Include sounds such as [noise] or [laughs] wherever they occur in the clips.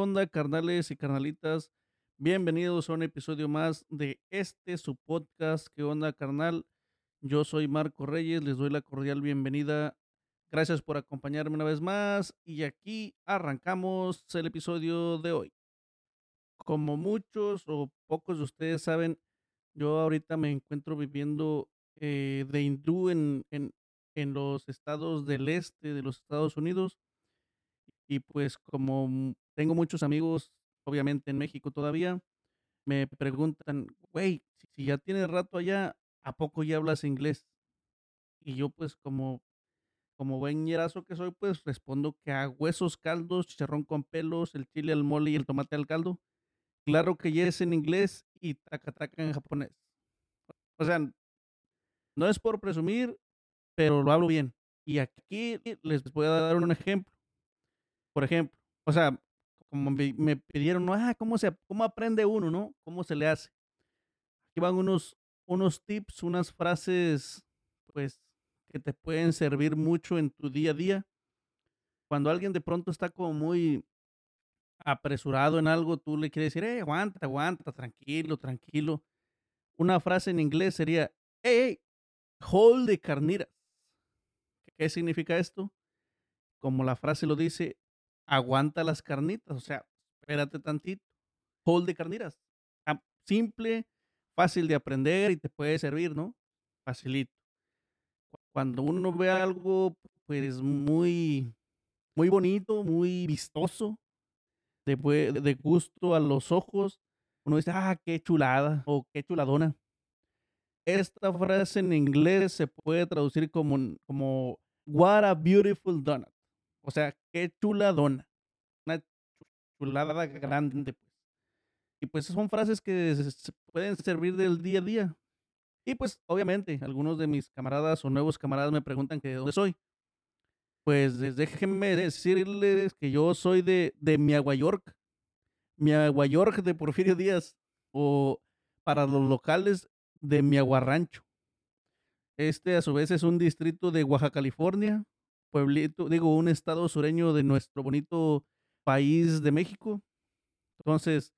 onda, carnales y carnalitas? Bienvenidos a un episodio más de este su podcast. ¿Qué onda, carnal? Yo soy Marco Reyes, les doy la cordial bienvenida. Gracias por acompañarme una vez más y aquí arrancamos el episodio de hoy. Como muchos o pocos de ustedes saben, yo ahorita me encuentro viviendo eh, de hindú en, en, en los estados del este de los Estados Unidos y pues como tengo muchos amigos, obviamente en México todavía, me preguntan, güey, si ya tienes rato allá, ¿a poco ya hablas inglés? Y yo pues como, como buen ñerazo que soy, pues respondo que a huesos caldos, chicharrón con pelos, el chile al mole y el tomate al caldo. Claro que ya es en inglés y taca taca en japonés. O sea, no es por presumir, pero lo hablo bien. Y aquí les voy a dar un ejemplo. Por ejemplo, o sea, como me, pidieron, ¿no? ah, ¿cómo, se, ¿cómo aprende uno, no? ¿Cómo se le hace? Aquí van unos, unos tips, unas frases, pues, que te pueden servir mucho en tu día a día. Cuando alguien de pronto está como muy apresurado en algo, tú le quieres decir, eh, aguanta, aguanta, tranquilo, tranquilo. Una frase en inglés sería, hey, hey, hold de carnitas. ¿Qué significa esto? Como la frase lo dice, aguanta las carnitas, o sea, espérate tantito. Hold de carnitas. Simple, fácil de aprender y te puede servir, ¿no? Facilito. Cuando uno ve algo, pues muy, muy bonito, muy vistoso, de, de gusto a los ojos, uno dice, ah, qué chulada o qué chuladona. Esta frase en inglés se puede traducir como, como What a beautiful donut. O sea, qué chuladona. Una chulada grande. Pues. Y pues son frases que se pueden servir del día a día. Y pues obviamente algunos de mis camaradas o nuevos camaradas me preguntan que de dónde soy. Pues déjenme decirles que yo soy de, de Miagua York. Miagua York de Porfirio Díaz. O para los locales de Miagua Rancho. Este a su vez es un distrito de Oaxaca, California. Pueblito, digo, un estado sureño de nuestro bonito país de México. Entonces,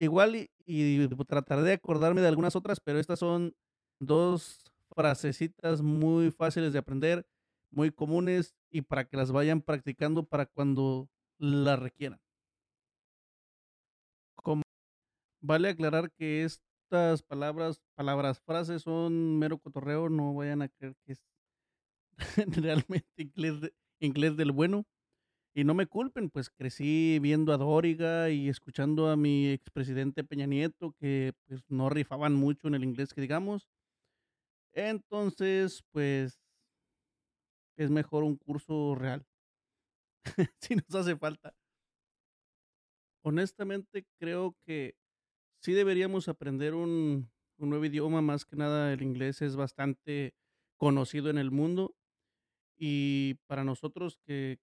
igual y, y trataré de acordarme de algunas otras, pero estas son dos frasecitas muy fáciles de aprender, muy comunes y para que las vayan practicando para cuando las requieran. Como vale aclarar que estas palabras, palabras, frases son mero cotorreo, no vayan a creer que es [laughs] realmente inglés, inglés del bueno. Y no me culpen, pues crecí viendo a Dóriga y escuchando a mi expresidente Peña Nieto, que pues no rifaban mucho en el inglés que digamos. Entonces, pues es mejor un curso real, [laughs] si nos hace falta. Honestamente, creo que sí deberíamos aprender un, un nuevo idioma, más que nada el inglés es bastante conocido en el mundo y para nosotros que,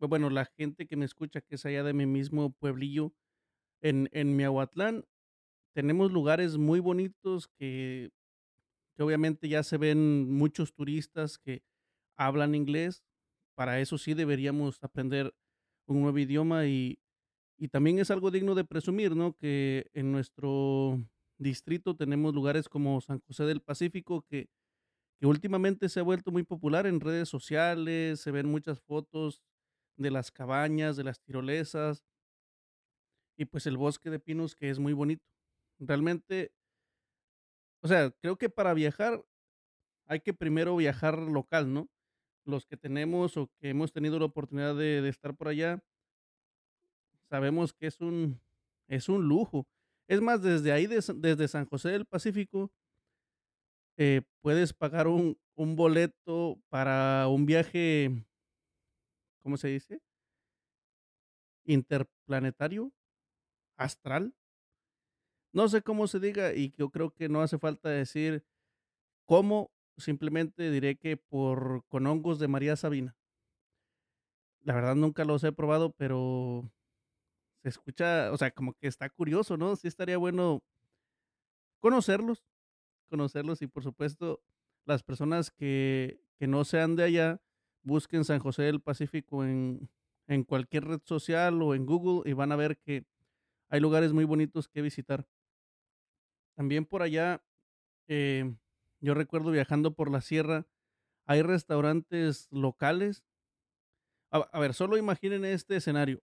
bu- bueno, la gente que me escucha, que es allá de mi mismo pueblillo, en, en Miahuatlán, tenemos lugares muy bonitos que, que obviamente ya se ven muchos turistas que hablan inglés. Para eso sí deberíamos aprender un nuevo idioma y, y también es algo digno de presumir, ¿no? Que en nuestro distrito tenemos lugares como San José del Pacífico que, que últimamente se ha vuelto muy popular en redes sociales, se ven muchas fotos de las cabañas, de las tirolesas y pues el bosque de pinos que es muy bonito. Realmente, o sea, creo que para viajar hay que primero viajar local, ¿no? Los que tenemos o que hemos tenido la oportunidad de, estar por allá, sabemos que es un, es un lujo. Es más, desde ahí, des- desde San José del Pacífico, eh, puedes pagar un, un boleto para un viaje, ¿cómo se dice? Interplanetario, astral. No sé cómo se diga y yo creo que no hace falta decir cómo, simplemente diré que por con hongos de María Sabina. La verdad nunca los he probado, pero se escucha, o sea, como que está curioso, ¿no? Sí estaría bueno conocerlos, conocerlos y por supuesto las personas que, que no sean de allá busquen San José del Pacífico en, en cualquier red social o en Google y van a ver que hay lugares muy bonitos que visitar. También por allá, eh, yo recuerdo viajando por la sierra, hay restaurantes locales. A, a ver, solo imaginen este escenario.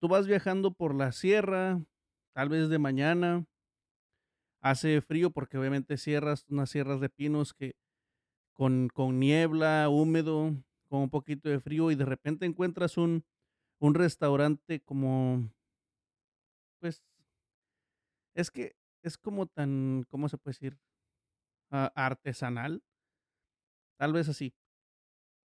Tú vas viajando por la sierra, tal vez de mañana, hace frío porque obviamente sierras, unas sierras de pinos que con, con niebla, húmedo, con un poquito de frío y de repente encuentras un, un restaurante como, pues, es que es como tan, ¿cómo se puede decir? Ah, artesanal, tal vez así,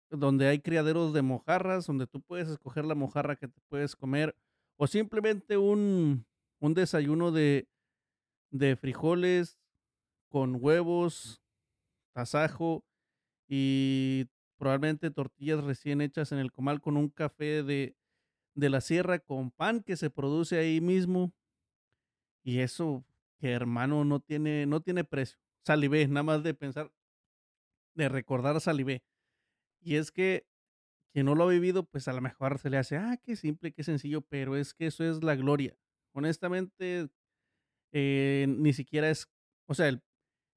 donde hay criaderos de mojarras, donde tú puedes escoger la mojarra que te puedes comer, o simplemente un, un desayuno de, de frijoles con huevos, tasajo y probablemente tortillas recién hechas en el comal con un café de, de la sierra con pan que se produce ahí mismo. Y eso, que hermano, no tiene, no tiene precio. Salivé, nada más de pensar, de recordar salivé. Y es que quien no lo ha vivido, pues a lo mejor se le hace, ah, qué simple, qué sencillo, pero es que eso es la gloria. Honestamente, eh, ni siquiera es, o sea, el,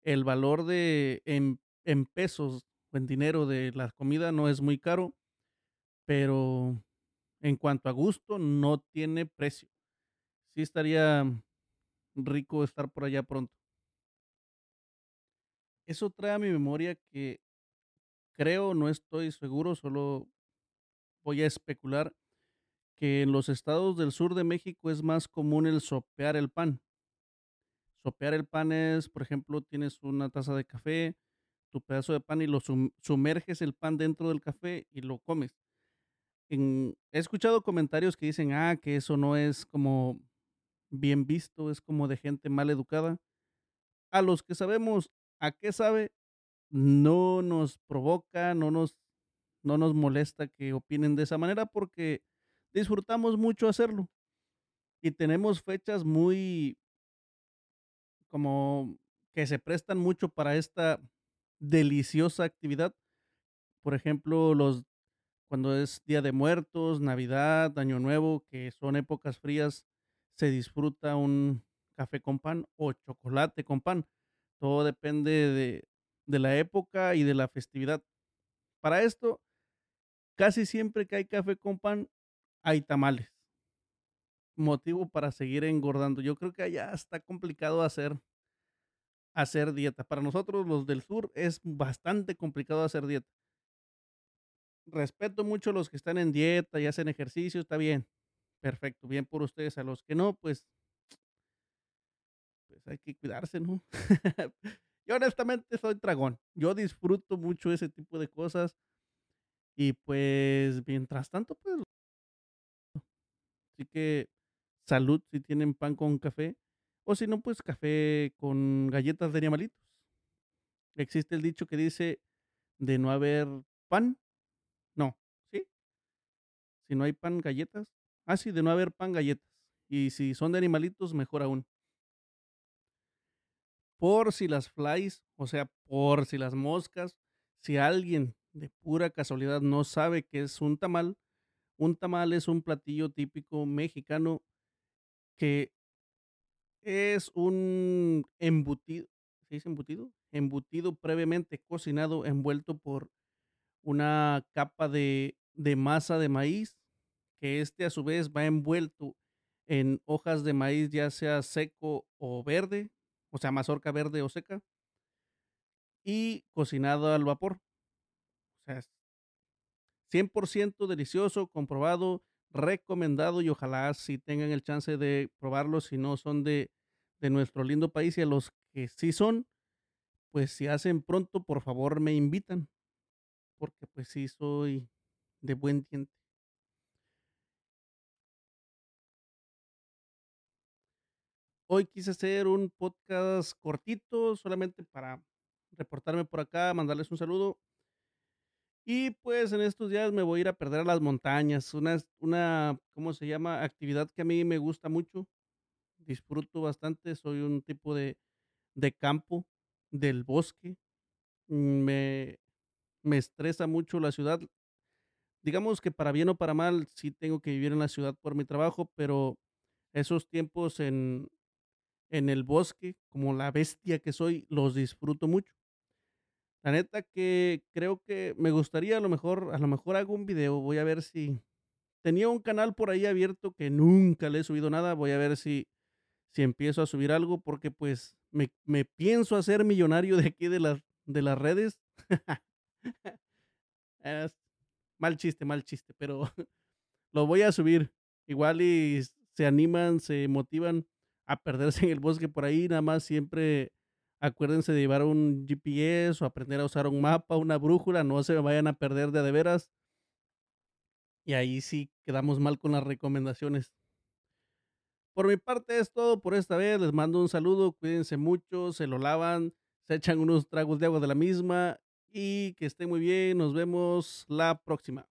el valor de en, en pesos en dinero de la comida no es muy caro, pero en cuanto a gusto, no tiene precio. Sí estaría rico estar por allá pronto. Eso trae a mi memoria que creo, no estoy seguro, solo voy a especular que en los estados del sur de México es más común el sopear el pan. Sopear el pan es, por ejemplo, tienes una taza de café, tu pedazo de pan y lo sum- sumerges el pan dentro del café y lo comes. En- he escuchado comentarios que dicen, ah, que eso no es como bien visto, es como de gente mal educada. A los que sabemos a qué sabe, no nos provoca, no nos, no nos molesta que opinen de esa manera porque disfrutamos mucho hacerlo y tenemos fechas muy como que se prestan mucho para esta deliciosa actividad. Por ejemplo, los cuando es Día de Muertos, Navidad, Año Nuevo, que son épocas frías, se disfruta un café con pan o chocolate con pan. Todo depende de, de la época y de la festividad. Para esto, casi siempre que hay café con pan, hay tamales. Motivo para seguir engordando. Yo creo que allá está complicado hacer, hacer dieta. Para nosotros, los del sur, es bastante complicado hacer dieta. Respeto mucho a los que están en dieta y hacen ejercicio, está bien. Perfecto, bien por ustedes. A los que no, pues, pues hay que cuidarse, ¿no? [laughs] Yo honestamente soy dragón. Yo disfruto mucho ese tipo de cosas. Y pues, mientras tanto, pues, así que salud si tienen pan con café. O si no, pues café con galletas de animalitos. Existe el dicho que dice, de no haber pan, no, ¿sí? Si no hay pan, galletas. Ah, sí, de no haber pan, galletas. Y si son de animalitos, mejor aún. Por si las flies, o sea, por si las moscas, si alguien de pura casualidad no sabe qué es un tamal, un tamal es un platillo típico mexicano que es un embutido, ¿se dice embutido? Embutido previamente cocinado, envuelto por una capa de, de masa de maíz, que este a su vez va envuelto en hojas de maíz, ya sea seco o verde, o sea, mazorca verde o seca, y cocinado al vapor. O sea, es 100% delicioso, comprobado, recomendado y ojalá si tengan el chance de probarlo, si no son de, de nuestro lindo país y a los que sí son, pues si hacen pronto, por favor me invitan, porque pues sí soy de buen diente. Hoy quise hacer un podcast cortito, solamente para reportarme por acá, mandarles un saludo. Y pues en estos días me voy a ir a perder a las montañas, una, una, ¿cómo se llama? Actividad que a mí me gusta mucho, disfruto bastante, soy un tipo de, de campo, del bosque, me, me estresa mucho la ciudad, digamos que para bien o para mal, sí tengo que vivir en la ciudad por mi trabajo, pero esos tiempos en, en el bosque, como la bestia que soy, los disfruto mucho. La neta que creo que me gustaría a lo mejor, a lo mejor hago un video, voy a ver si tenía un canal por ahí abierto que nunca le he subido nada, voy a ver si si empiezo a subir algo porque pues me, me pienso hacer millonario de aquí de las de las redes. [laughs] Es mal chiste, mal chiste, pero [laughs] lo voy a subir. Igual y se animan, se motivan a perderse en el bosque por ahí, nada más siempre acuérdense de llevar un GPS o aprender a usar un mapa, una brújula, no se vayan a perder de veras. Y ahí sí quedamos mal con las recomendaciones. Por mi parte es todo por esta vez. Les mando un saludo, cuídense mucho, se lo lavan, se echan unos tragos de agua de la misma y que esté muy bien. Nos vemos la próxima.